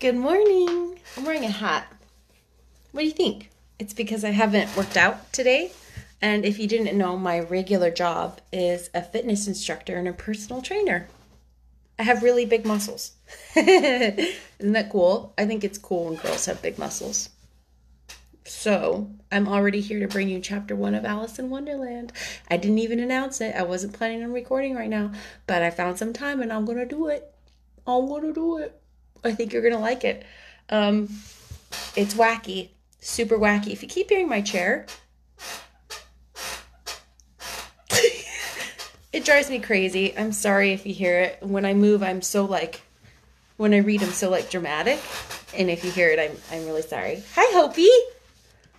Good morning. I'm wearing a hat. What do you think? It's because I haven't worked out today. And if you didn't know, my regular job is a fitness instructor and a personal trainer. I have really big muscles. Isn't that cool? I think it's cool when girls have big muscles. So, I'm already here to bring you chapter one of Alice in Wonderland. I didn't even announce it. I wasn't planning on recording right now, but I found some time and I'm gonna do it. I'm gonna do it. I think you're gonna like it. Um, it's wacky, super wacky. If you keep hearing my chair, it drives me crazy. I'm sorry if you hear it. When I move, I'm so like, when I read, I'm so like dramatic. And if you hear it, I'm I'm really sorry. Hi, Hopi.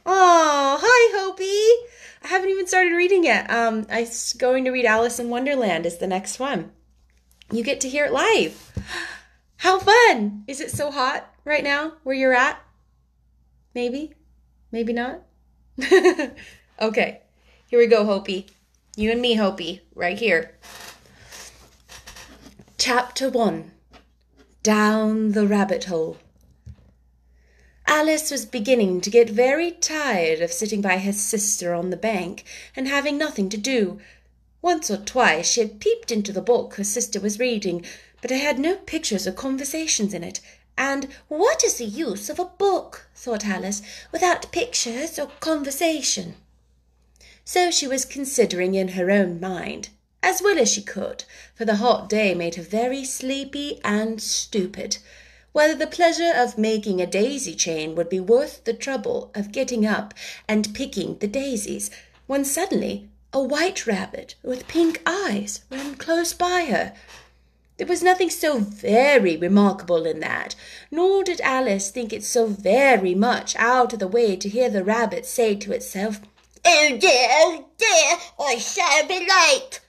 Oh, hi, Hopi. I haven't even started reading yet. Um, I'm going to read Alice in Wonderland is the next one. You get to hear it live. How fun! Is it so hot right now where you're at? Maybe, maybe not. okay, here we go, Hopi. You and me, Hopi, right here. Chapter 1 Down the Rabbit Hole. Alice was beginning to get very tired of sitting by her sister on the bank and having nothing to do. Once or twice she had peeped into the book her sister was reading, but it had no pictures or conversations in it. And what is the use of a book, thought Alice, without pictures or conversation? So she was considering in her own mind, as well as she could, for the hot day made her very sleepy and stupid whether the pleasure of making a daisy chain would be worth the trouble of getting up and picking the daisies, when suddenly a white rabbit with pink eyes ran close by her. There was nothing so very remarkable in that, nor did Alice think it so very much out of the way to hear the rabbit say to itself, Oh dear, oh dear, I shall be late.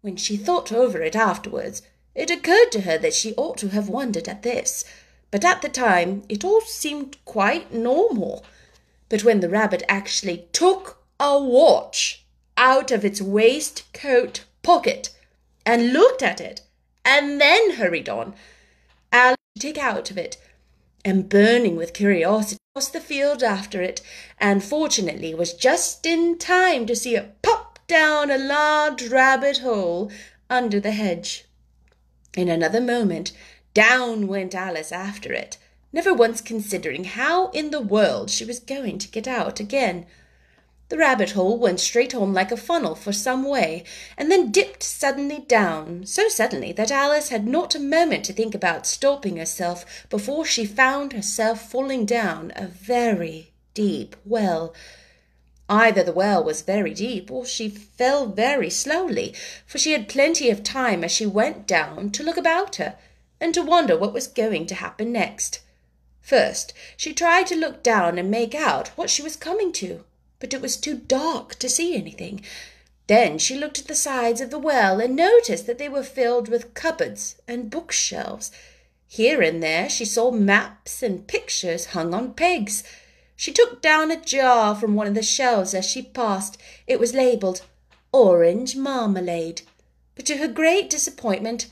When she thought over it afterwards, it occurred to her that she ought to have wondered at this, but at the time it all seemed quite normal. But when the rabbit actually took a watch out of its waistcoat pocket and looked at it, and then hurried on, took out of it, and burning with curiosity, crossed the field after it, and fortunately was just in time to see it pop down a large rabbit hole under the hedge. In another moment, down went Alice after it, never once considering how in the world she was going to get out again. The rabbit hole went straight on like a funnel for some way, and then dipped suddenly down, so suddenly that Alice had not a moment to think about stopping herself before she found herself falling down a very deep well. Either the well was very deep, or she fell very slowly, for she had plenty of time as she went down to look about her, and to wonder what was going to happen next. First, she tried to look down and make out what she was coming to, but it was too dark to see anything. Then she looked at the sides of the well and noticed that they were filled with cupboards and bookshelves. Here and there she saw maps and pictures hung on pegs. She took down a jar from one of the shelves as she passed. It was labelled Orange Marmalade. But to her great disappointment,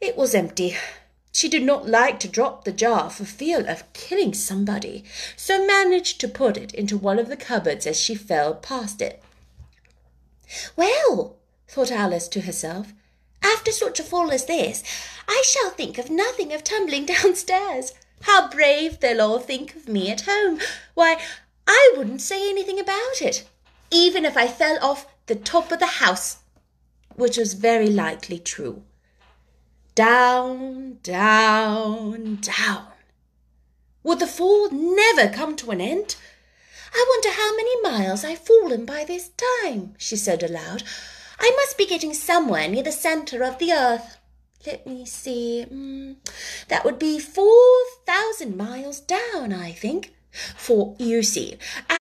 it was empty. She did not like to drop the jar for fear of killing somebody, so managed to put it into one of the cupboards as she fell past it. Well, thought Alice to herself, after such a fall as this, I shall think of nothing of tumbling downstairs. How brave they'll all think of me at home. Why, I wouldn't say anything about it, even if I fell off the top of the house, which was very likely true. Down, down, down. Would the fall never come to an end? I wonder how many miles I've fallen by this time, she said aloud. I must be getting somewhere near the centre of the earth. Let me see. Mm, that would be four thousand miles down, I think. For, you see,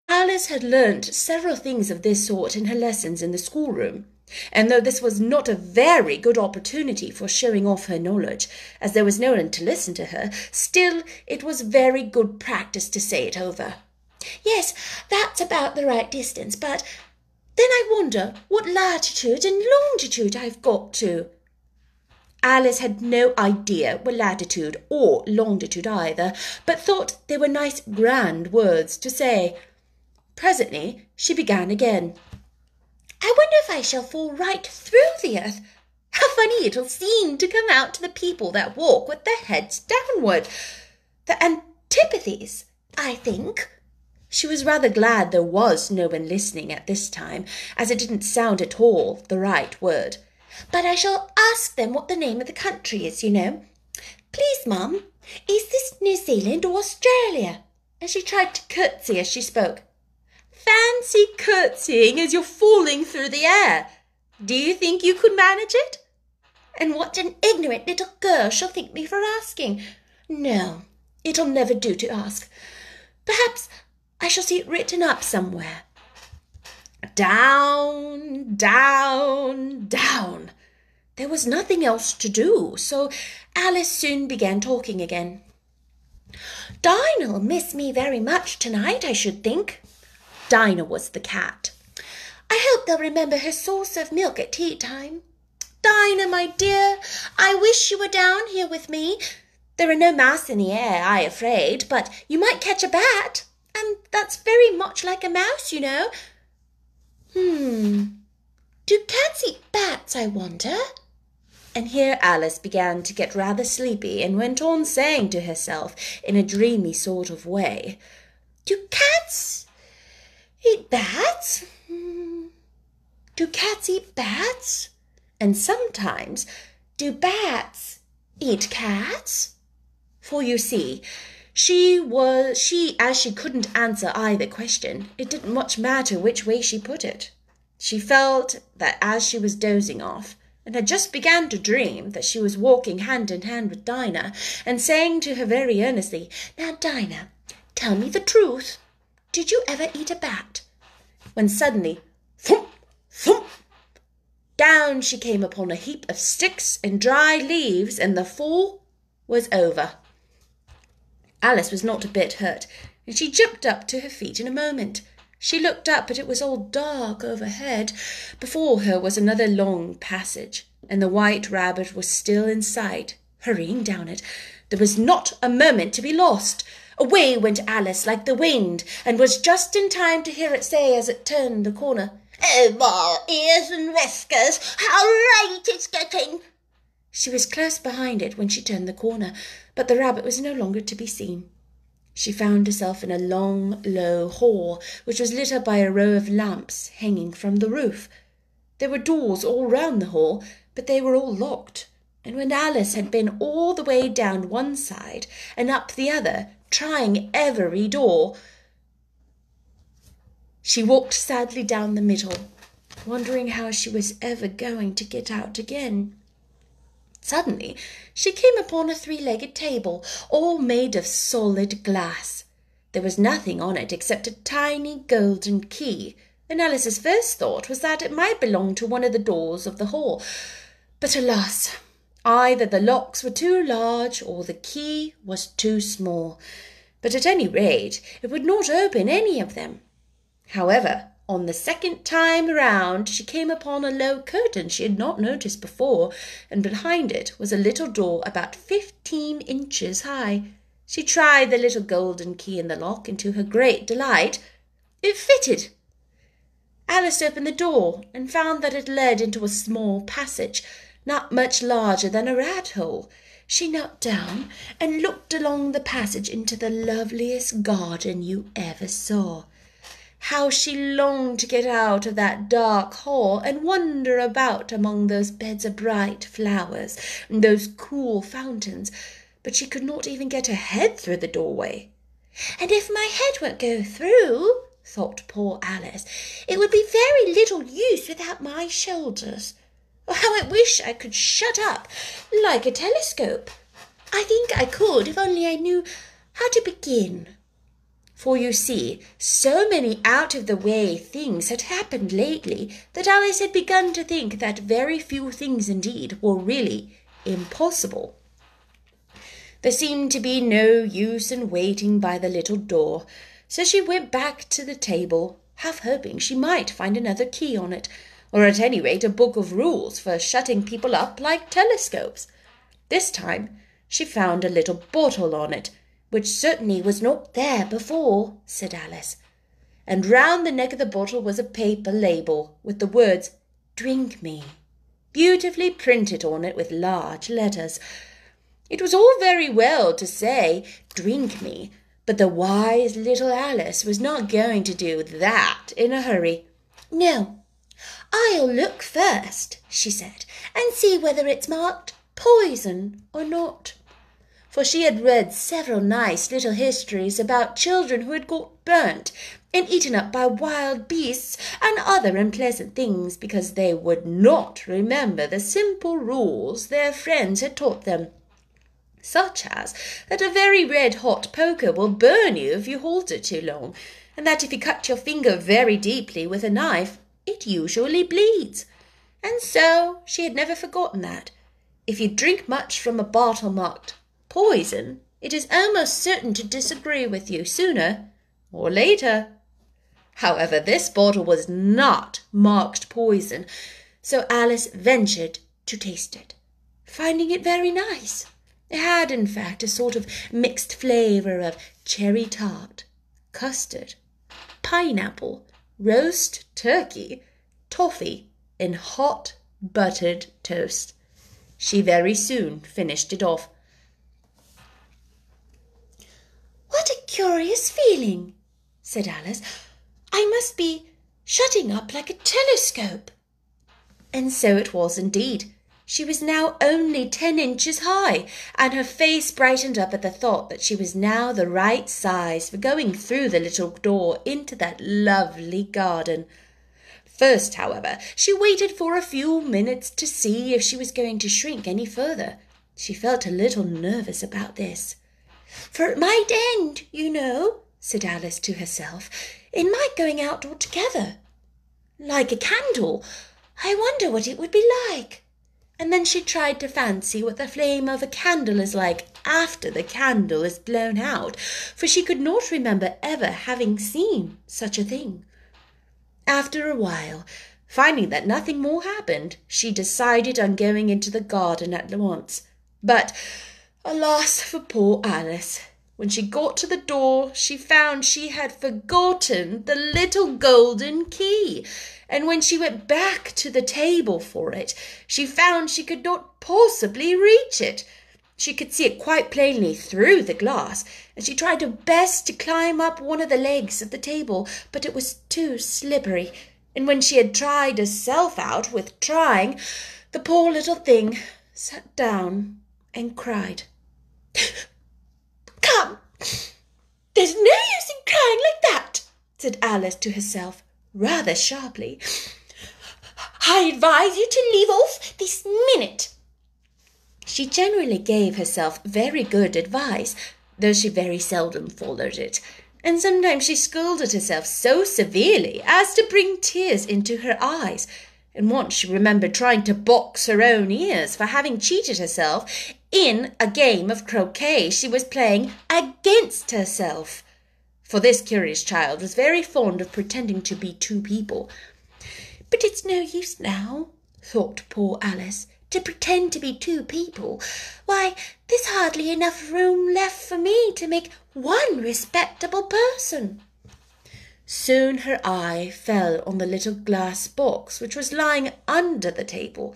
Alice had learnt several things of this sort in her lessons in the schoolroom. And though this was not a very good opportunity for showing off her knowledge, as there was no one to listen to her, still it was very good practice to say it over. Yes, that's about the right distance, but then I wonder what latitude and longitude I've got to. Alice had no idea what latitude or longitude either, but thought they were nice grand words to say. Presently she began again. I wonder if I shall fall right through the earth. How funny it'll seem to come out to the people that walk with their heads downward. The antipathies, I think. She was rather glad there was no one listening at this time, as it didn't sound at all the right word. But I shall ask them what the name of the country is, you know. Please, mum, is this New Zealand or Australia? And she tried to curtsy as she spoke. Fancy curtsying as you're falling through the air. Do you think you could manage it? And what an ignorant little girl she'll think me for asking. No, it'll never do to ask. Perhaps I shall see it written up somewhere. Down, down, down. There was nothing else to do, so Alice soon began talking again. Dinah'll miss me very much tonight, I should think. Dinah was the cat. I hope they'll remember her saucer of milk at tea time. Dinah, my dear, I wish you were down here with me. There are no mice in the air, I afraid, but you might catch a bat, and that's very much like a mouse, you know. Hmm. Do cats eat bats, I wonder? And here Alice began to get rather sleepy and went on saying to herself in a dreamy sort of way, Do cats Eat bats? Do cats eat bats? And sometimes do bats eat cats? For you see, she was she as she couldn't answer either question, it didn't much matter which way she put it. She felt that as she was dozing off, and had just begun to dream that she was walking hand in hand with Dinah, and saying to her very earnestly, Now, Dinah, tell me the truth. Did you ever eat a bat? When suddenly, thump, thump, down she came upon a heap of sticks and dry leaves, and the fall was over. Alice was not a bit hurt, and she jumped up to her feet in a moment. She looked up, but it was all dark overhead. Before her was another long passage, and the white rabbit was still in sight, hurrying down it. There was not a moment to be lost. Away went Alice like the wind, and was just in time to hear it say as it turned the corner, Oh, my ears and whiskers, how late it's getting! She was close behind it when she turned the corner, but the rabbit was no longer to be seen. She found herself in a long, low hall, which was lit up by a row of lamps hanging from the roof. There were doors all round the hall, but they were all locked, and when Alice had been all the way down one side and up the other, trying every door. She walked sadly down the middle, wondering how she was ever going to get out again. Suddenly she came upon a three legged table, all made of solid glass. There was nothing on it except a tiny golden key, and Alice's first thought was that it might belong to one of the doors of the hall. But alas! Either the locks were too large or the key was too small, but at any rate it would not open any of them. However, on the second time round she came upon a low curtain she had not noticed before, and behind it was a little door about fifteen inches high. She tried the little golden key in the lock, and to her great delight it fitted. Alice opened the door and found that it led into a small passage not much larger than a rat hole. She knelt down and looked along the passage into the loveliest garden you ever saw. How she longed to get out of that dark hall and wander about among those beds of bright flowers and those cool fountains, but she could not even get her head through the doorway. And if my head won't go through, thought poor Alice, it would be very little use without my shoulders. How I wish I could shut up like a telescope. I think I could if only I knew how to begin. For you see, so many out of the way things had happened lately that Alice had begun to think that very few things indeed were really impossible. There seemed to be no use in waiting by the little door, so she went back to the table, half hoping she might find another key on it, or at any rate a book of rules for shutting people up like telescopes. This time she found a little bottle on it, which certainly was not there before, said Alice. And round the neck of the bottle was a paper label with the words Drink me, beautifully printed on it with large letters. It was all very well to say, Drink me, but the wise little Alice was not going to do that in a hurry. No, I'll look first, she said, and see whether it's marked poison or not. For she had read several nice little histories about children who had got burnt and eaten up by wild beasts and other unpleasant things because they would not remember the simple rules their friends had taught them such as that a very red hot poker will burn you if you hold it too long, and that if you cut your finger very deeply with a knife, it usually bleeds. And so she had never forgotten that. If you drink much from a bottle marked poison, it is almost certain to disagree with you sooner or later. However, this bottle was not marked poison, so Alice ventured to taste it, finding it very nice. It had, in fact, a sort of mixed flavour of cherry tart, custard, pineapple, roast turkey, toffee, and hot buttered toast. She very soon finished it off. What a curious feeling, said Alice. I must be shutting up like a telescope. And so it was indeed. She was now only ten inches high, and her face brightened up at the thought that she was now the right size for going through the little door into that lovely garden. First, however, she waited for a few minutes to see if she was going to shrink any further. She felt a little nervous about this. For it might end, you know, said Alice to herself, in my going out altogether. Like a candle. I wonder what it would be like and then she tried to fancy what the flame of a candle is like after the candle is blown out, for she could not remember ever having seen such a thing. After a while, finding that nothing more happened, she decided on going into the garden at once. But, alas for poor Alice! When she got to the door, she found she had forgotten the little golden key, and when she went back to the table for it, she found she could not possibly reach it. She could see it quite plainly through the glass, and she tried her best to climb up one of the legs of the table, but it was too slippery, and when she had tried herself out with trying, the poor little thing sat down and cried. Come, there's no use in crying like that, said Alice to herself rather sharply. I advise you to leave off this minute. She generally gave herself very good advice, though she very seldom followed it, and sometimes she scolded herself so severely as to bring tears into her eyes. And once she remembered trying to box her own ears for having cheated herself in a game of croquet she was playing against herself for this curious child was very fond of pretending to be two people. But it's no use now, thought poor Alice, to pretend to be two people. Why, there's hardly enough room left for me to make one respectable person. Soon her eye fell on the little glass box which was lying under the table.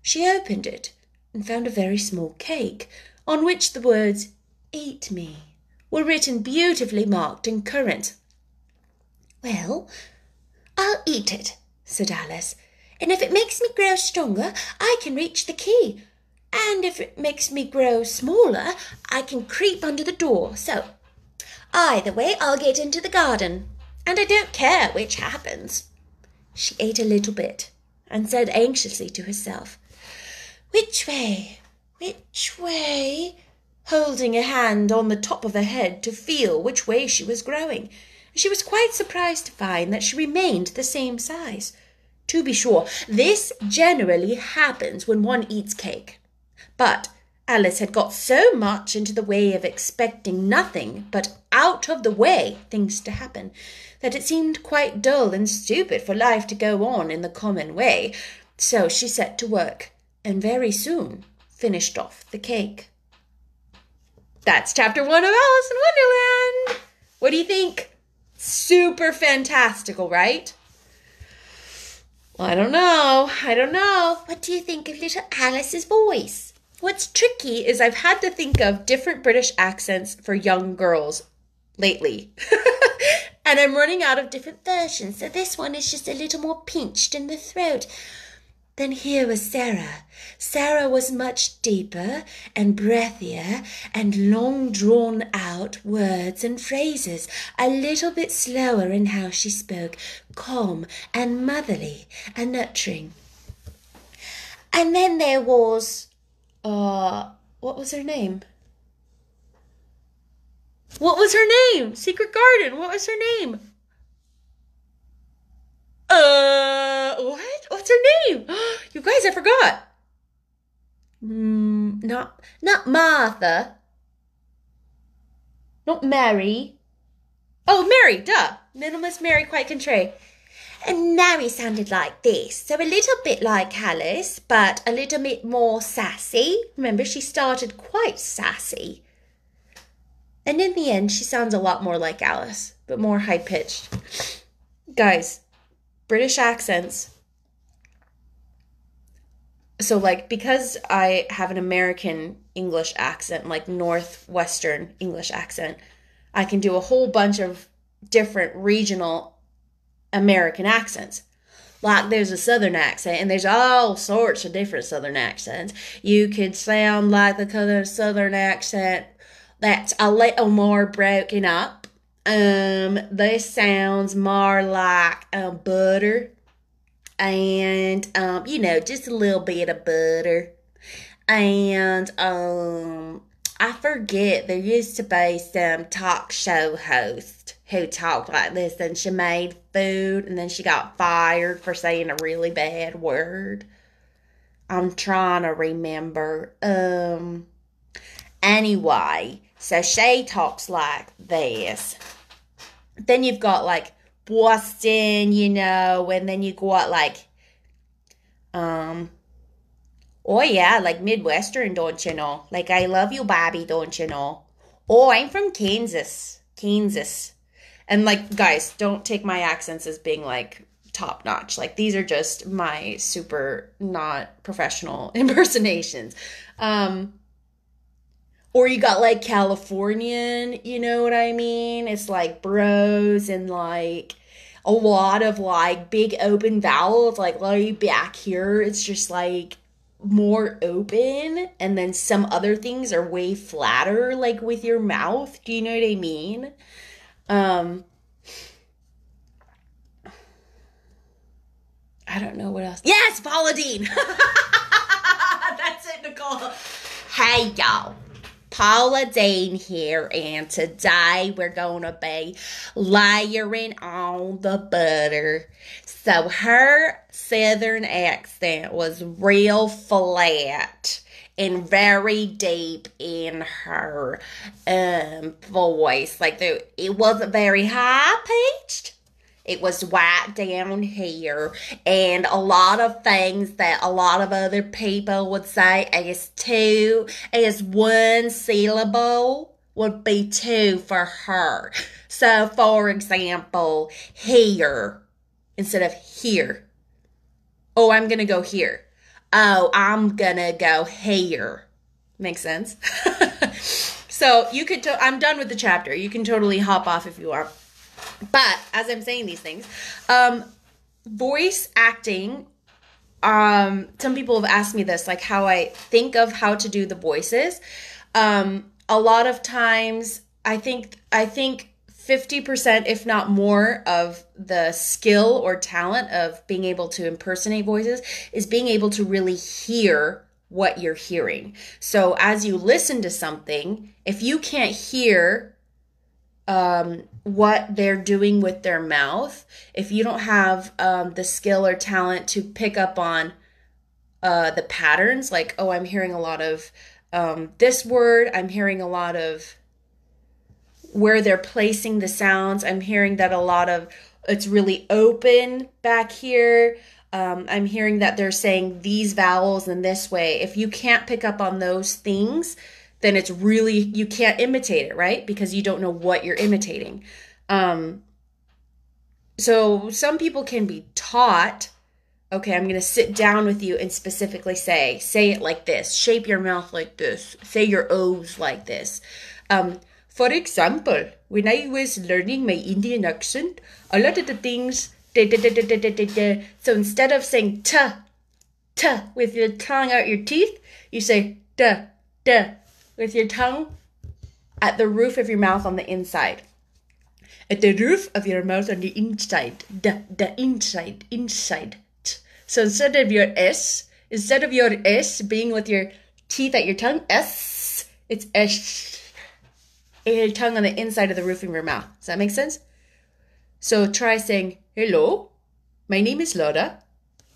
She opened it and found a very small cake on which the words Eat me were written beautifully marked in currant. Well, I'll eat it, said Alice, and if it makes me grow stronger, I can reach the key. And if it makes me grow smaller, I can creep under the door. So, either way, I'll get into the garden, and I don't care which happens. She ate a little bit and said anxiously to herself, Which way? Which way? holding a hand on the top of her head to feel which way she was growing. She was quite surprised to find that she remained the same size. To be sure, this generally happens when one eats cake. But Alice had got so much into the way of expecting nothing but out of the way things to happen that it seemed quite dull and stupid for life to go on in the common way. So she set to work, and very soon finished off the cake. That's chapter one of Alice in Wonderland. What do you think? Super fantastical, right? Well, I don't know. I don't know. What do you think of little Alice's voice? What's tricky is I've had to think of different British accents for young girls lately. and I'm running out of different versions, so this one is just a little more pinched in the throat. Then here was Sarah. Sarah was much deeper and breathier and long drawn out words and phrases, a little bit slower in how she spoke, calm and motherly and nurturing. And then there was uh, what was her name? What was her name? Secret Garden. What was her name? Uh, what? What's her name? You guys, I forgot. Mm, not, not Martha. Not Mary. Oh, Mary, duh. Little Miss Mary quite contrary. And he sounded like this. So a little bit like Alice, but a little bit more sassy. Remember, she started quite sassy. And in the end, she sounds a lot more like Alice, but more high pitched. Guys, British accents. So, like, because I have an American English accent, like Northwestern English accent, I can do a whole bunch of different regional American accents. Like there's a southern accent, and there's all sorts of different southern accents. You could sound like the southern accent that's a little more broken up. Um, this sounds more like um, butter, and um, you know, just a little bit of butter, and um, I forget there used to be some talk show host who talked like this and she made food and then she got fired for saying a really bad word. I'm trying to remember. Um anyway, so she talks like this. Then you've got like Boston, you know, and then you got like um Oh yeah, like Midwestern, don't you know? Like I love you, Bobby, don't you know? Oh, I'm from Kansas. Kansas. And like, guys, don't take my accents as being like top notch. Like, these are just my super not professional impersonations. Um, or you got like Californian, you know what I mean? It's like bros and like a lot of like big open vowels, like way back here. It's just like more open, and then some other things are way flatter, like with your mouth. Do you know what I mean? Um, I don't know what else. Yes, Paula Deen. That's it, Nicole. Hey, y'all. Paula Deen here, and today we're going to be layering on the butter. So her southern accent was real flat and very deep in her um, voice. Like it wasn't very high pitched. It was right down here, and a lot of things that a lot of other people would say as two, as one syllable would be two for her. So, for example, here instead of here. Oh, I'm gonna go here oh, I'm gonna go here. Makes sense? so you could, I'm done with the chapter. You can totally hop off if you are. But as I'm saying these things, um, voice acting, um, some people have asked me this, like how I think of how to do the voices. Um, a lot of times, I think, I think 50% if not more of the skill or talent of being able to impersonate voices is being able to really hear what you're hearing so as you listen to something if you can't hear um, what they're doing with their mouth if you don't have um, the skill or talent to pick up on uh, the patterns like oh i'm hearing a lot of Um, this word, I'm hearing a lot of where they're placing the sounds. I'm hearing that a lot of it's really open back here. Um, I'm hearing that they're saying these vowels in this way. If you can't pick up on those things, then it's really, you can't imitate it, right? Because you don't know what you're imitating. Um, so some people can be taught, okay, I'm going to sit down with you and specifically say, say it like this, shape your mouth like this, say your O's like this. Um, for example, when I was learning my Indian accent, a lot of the things, so instead of saying t, t with your tongue out your teeth, you say d, d with your tongue at the roof of your mouth on the inside. At the roof of your mouth on the inside, the, the inside, inside. So instead of your S, instead of your S being with your teeth at your tongue, S, it's S your tongue on the inside of the roof of your mouth. Does that make sense? So try saying, Hello, my name is Laura.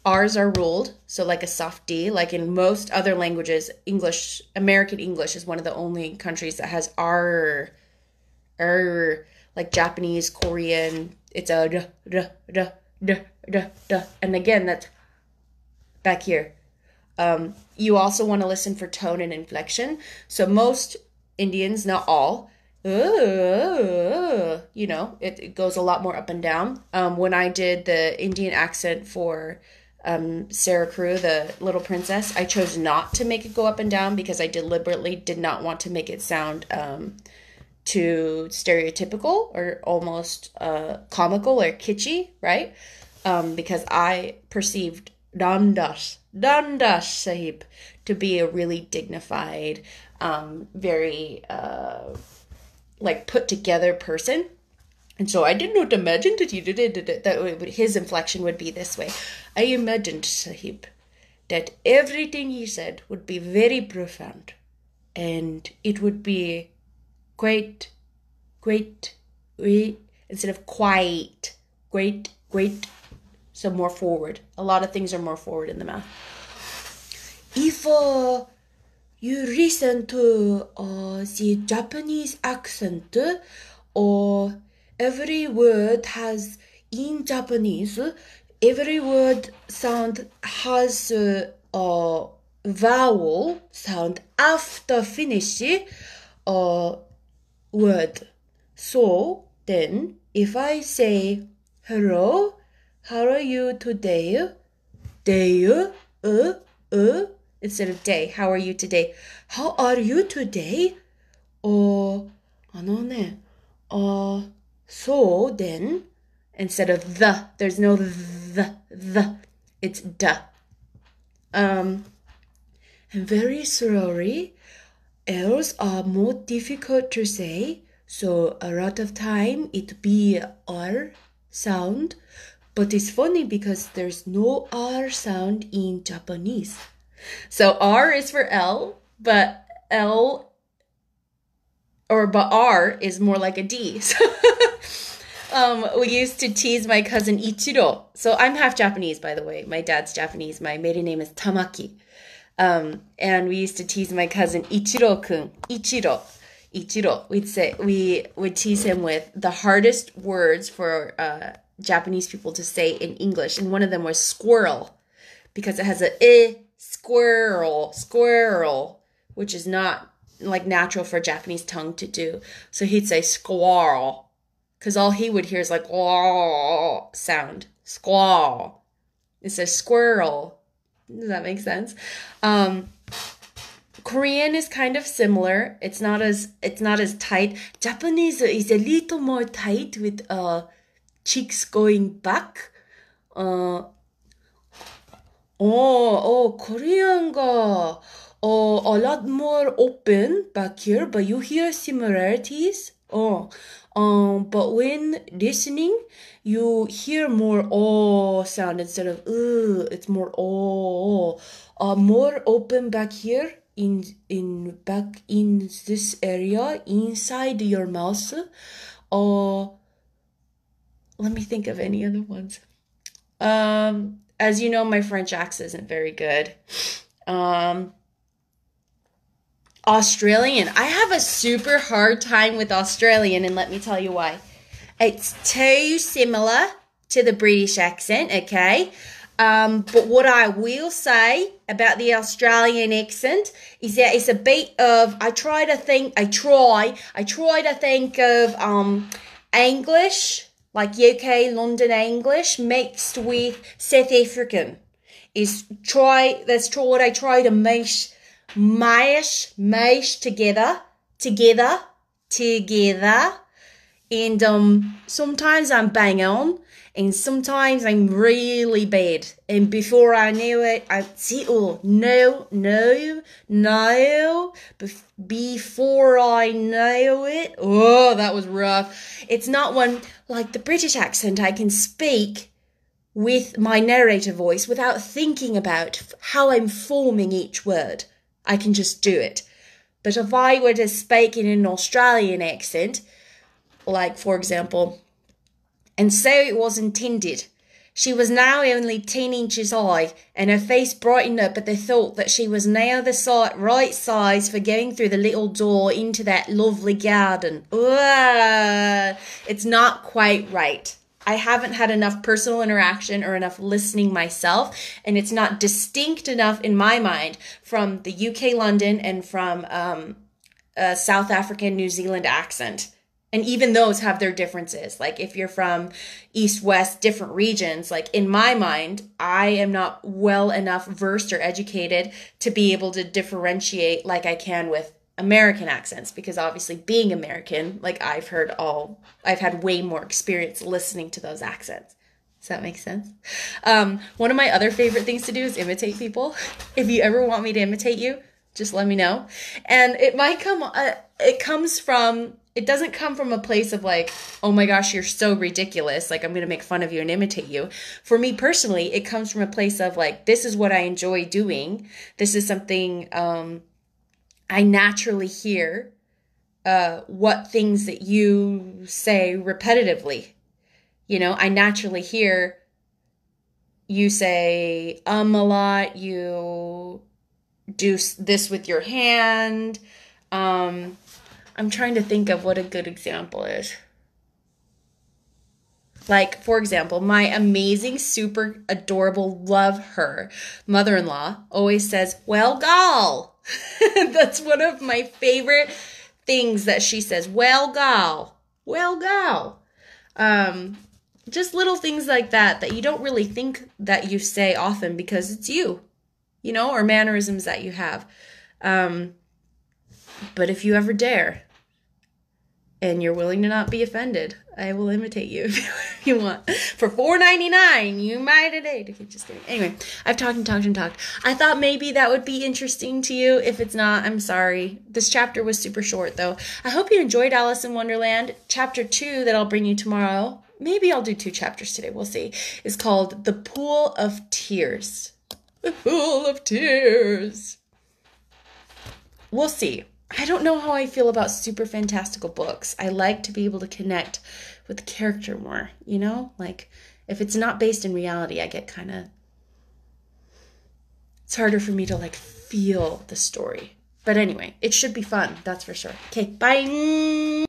R's are ruled, so like a soft D. Like in most other languages, English, American English is one of the only countries that has R. R. Like Japanese, Korean, it's a. And again, that's back here. Um, you also want to listen for tone and inflection. So most Indians, not all, uh, you know, it, it, goes a lot more up and down. Um, when I did the Indian accent for um, Sarah Crewe, the little princess, I chose not to make it go up and down because I deliberately did not want to make it sound um, too stereotypical or almost uh, comical or kitschy, right? Um, because I perceived Dandas, Dandas Sahib to be a really dignified, um, very uh, like put together person. And so I did not imagine that he did it, that his inflection would be this way. I imagined, Sahib, that everything he said would be very profound and it would be quite, great, instead of quite, great, great, so more forward. A lot of things are more forward in the mouth. If uh, you listen to uh, the Japanese accent, or uh, every word has in Japanese, every word sound has a, a vowel sound after finish a word. So then, if I say hello, how are you today? Day, uh, uh, instead of day. How are you today? How are you today? おあのね、uh, so then, instead of the, there's no the, the, it's da. Um, and very slowly, L's are more difficult to say, so a lot of time it be R sound, but it's funny because there's no R sound in Japanese. So R is for L, but L or but R is more like a D. So um, we used to tease my cousin Ichiro. So I'm half Japanese, by the way. My dad's Japanese. My maiden name is Tamaki. Um, and we used to tease my cousin Ichiro kun. Ichiro. Ichiro. We'd say we would tease him with the hardest words for uh, Japanese people to say in English, and one of them was squirrel, because it has a i squirrel, squirrel, which is not like natural for a Japanese tongue to do. So he'd say squirrel, because all he would hear is like oh sound, squall. It says squirrel. Does that make sense? Um, Korean is kind of similar. It's not as it's not as tight. Japanese is a little more tight with uh cheeks going back. Uh Oh, oh, Korean ga oh, a lot more open back here, but you hear similarities. Oh, um, but when listening, you hear more oh sound instead of uh. It's more oh, uh, more open back here in in back in this area inside your mouth. Uh, let me think of any other ones. Um, as you know, my French accent isn't very good. Um, Australian. I have a super hard time with Australian, and let me tell you why. It's too similar to the British accent, okay? Um, but what I will say about the Australian accent is that it's a bit of I try to think I try I try to think of um English like UK London English mixed with South African is try that's what I try to mash mash mash together together together and um sometimes I'm bang on and sometimes I'm really bad. And before I knew it, I see, oh, no, no, no. before I know it, oh, that was rough. It's not one like the British accent I can speak with my narrator voice without thinking about how I'm forming each word. I can just do it. But if I were to speak in an Australian accent, like for example, and so it was intended. She was now only ten inches high, and her face brightened up at the thought that she was now the right size for going through the little door into that lovely garden. Ugh, it's not quite right. I haven't had enough personal interaction or enough listening myself, and it's not distinct enough in my mind from the UK London and from um, a South African New Zealand accent. And even those have their differences. Like if you're from east west different regions like in my mind i am not well enough versed or educated to be able to differentiate like i can with american accents because obviously being american like i've heard all i've had way more experience listening to those accents does that make sense? Um, one of my other favorite things to do is imitate people. If you ever want me to imitate you, just let me know. And it might come, uh, it comes from it doesn't come from a place of like, oh my gosh, you're so ridiculous. Like, I'm going to make fun of you and imitate you. For me personally, it comes from a place of like, this is what I enjoy doing. This is something um, I naturally hear. Uh, what things that you say repetitively. You know, I naturally hear you say um a lot, you do this with your hand. Um, I'm trying to think of what a good example is. Like, for example, my amazing, super adorable, love her mother in law always says, Well, gal. That's one of my favorite things that she says, Well, gal. Well, gal. Um, just little things like that that you don't really think that you say often because it's you, you know, or mannerisms that you have. Um, but if you ever dare, and you're willing to not be offended, I will imitate you if you want. For four ninety nine, you might today. Just kidding. Anyway, I've talked and talked and talked. I thought maybe that would be interesting to you. If it's not, I'm sorry. This chapter was super short though. I hope you enjoyed Alice in Wonderland. Chapter two that I'll bring you tomorrow. Maybe I'll do two chapters today. We'll see. Is called The Pool of Tears. The Pool of Tears. We'll see. I don't know how I feel about super fantastical books. I like to be able to connect with the character more, you know? Like, if it's not based in reality, I get kind of. It's harder for me to, like, feel the story. But anyway, it should be fun, that's for sure. Okay, bye.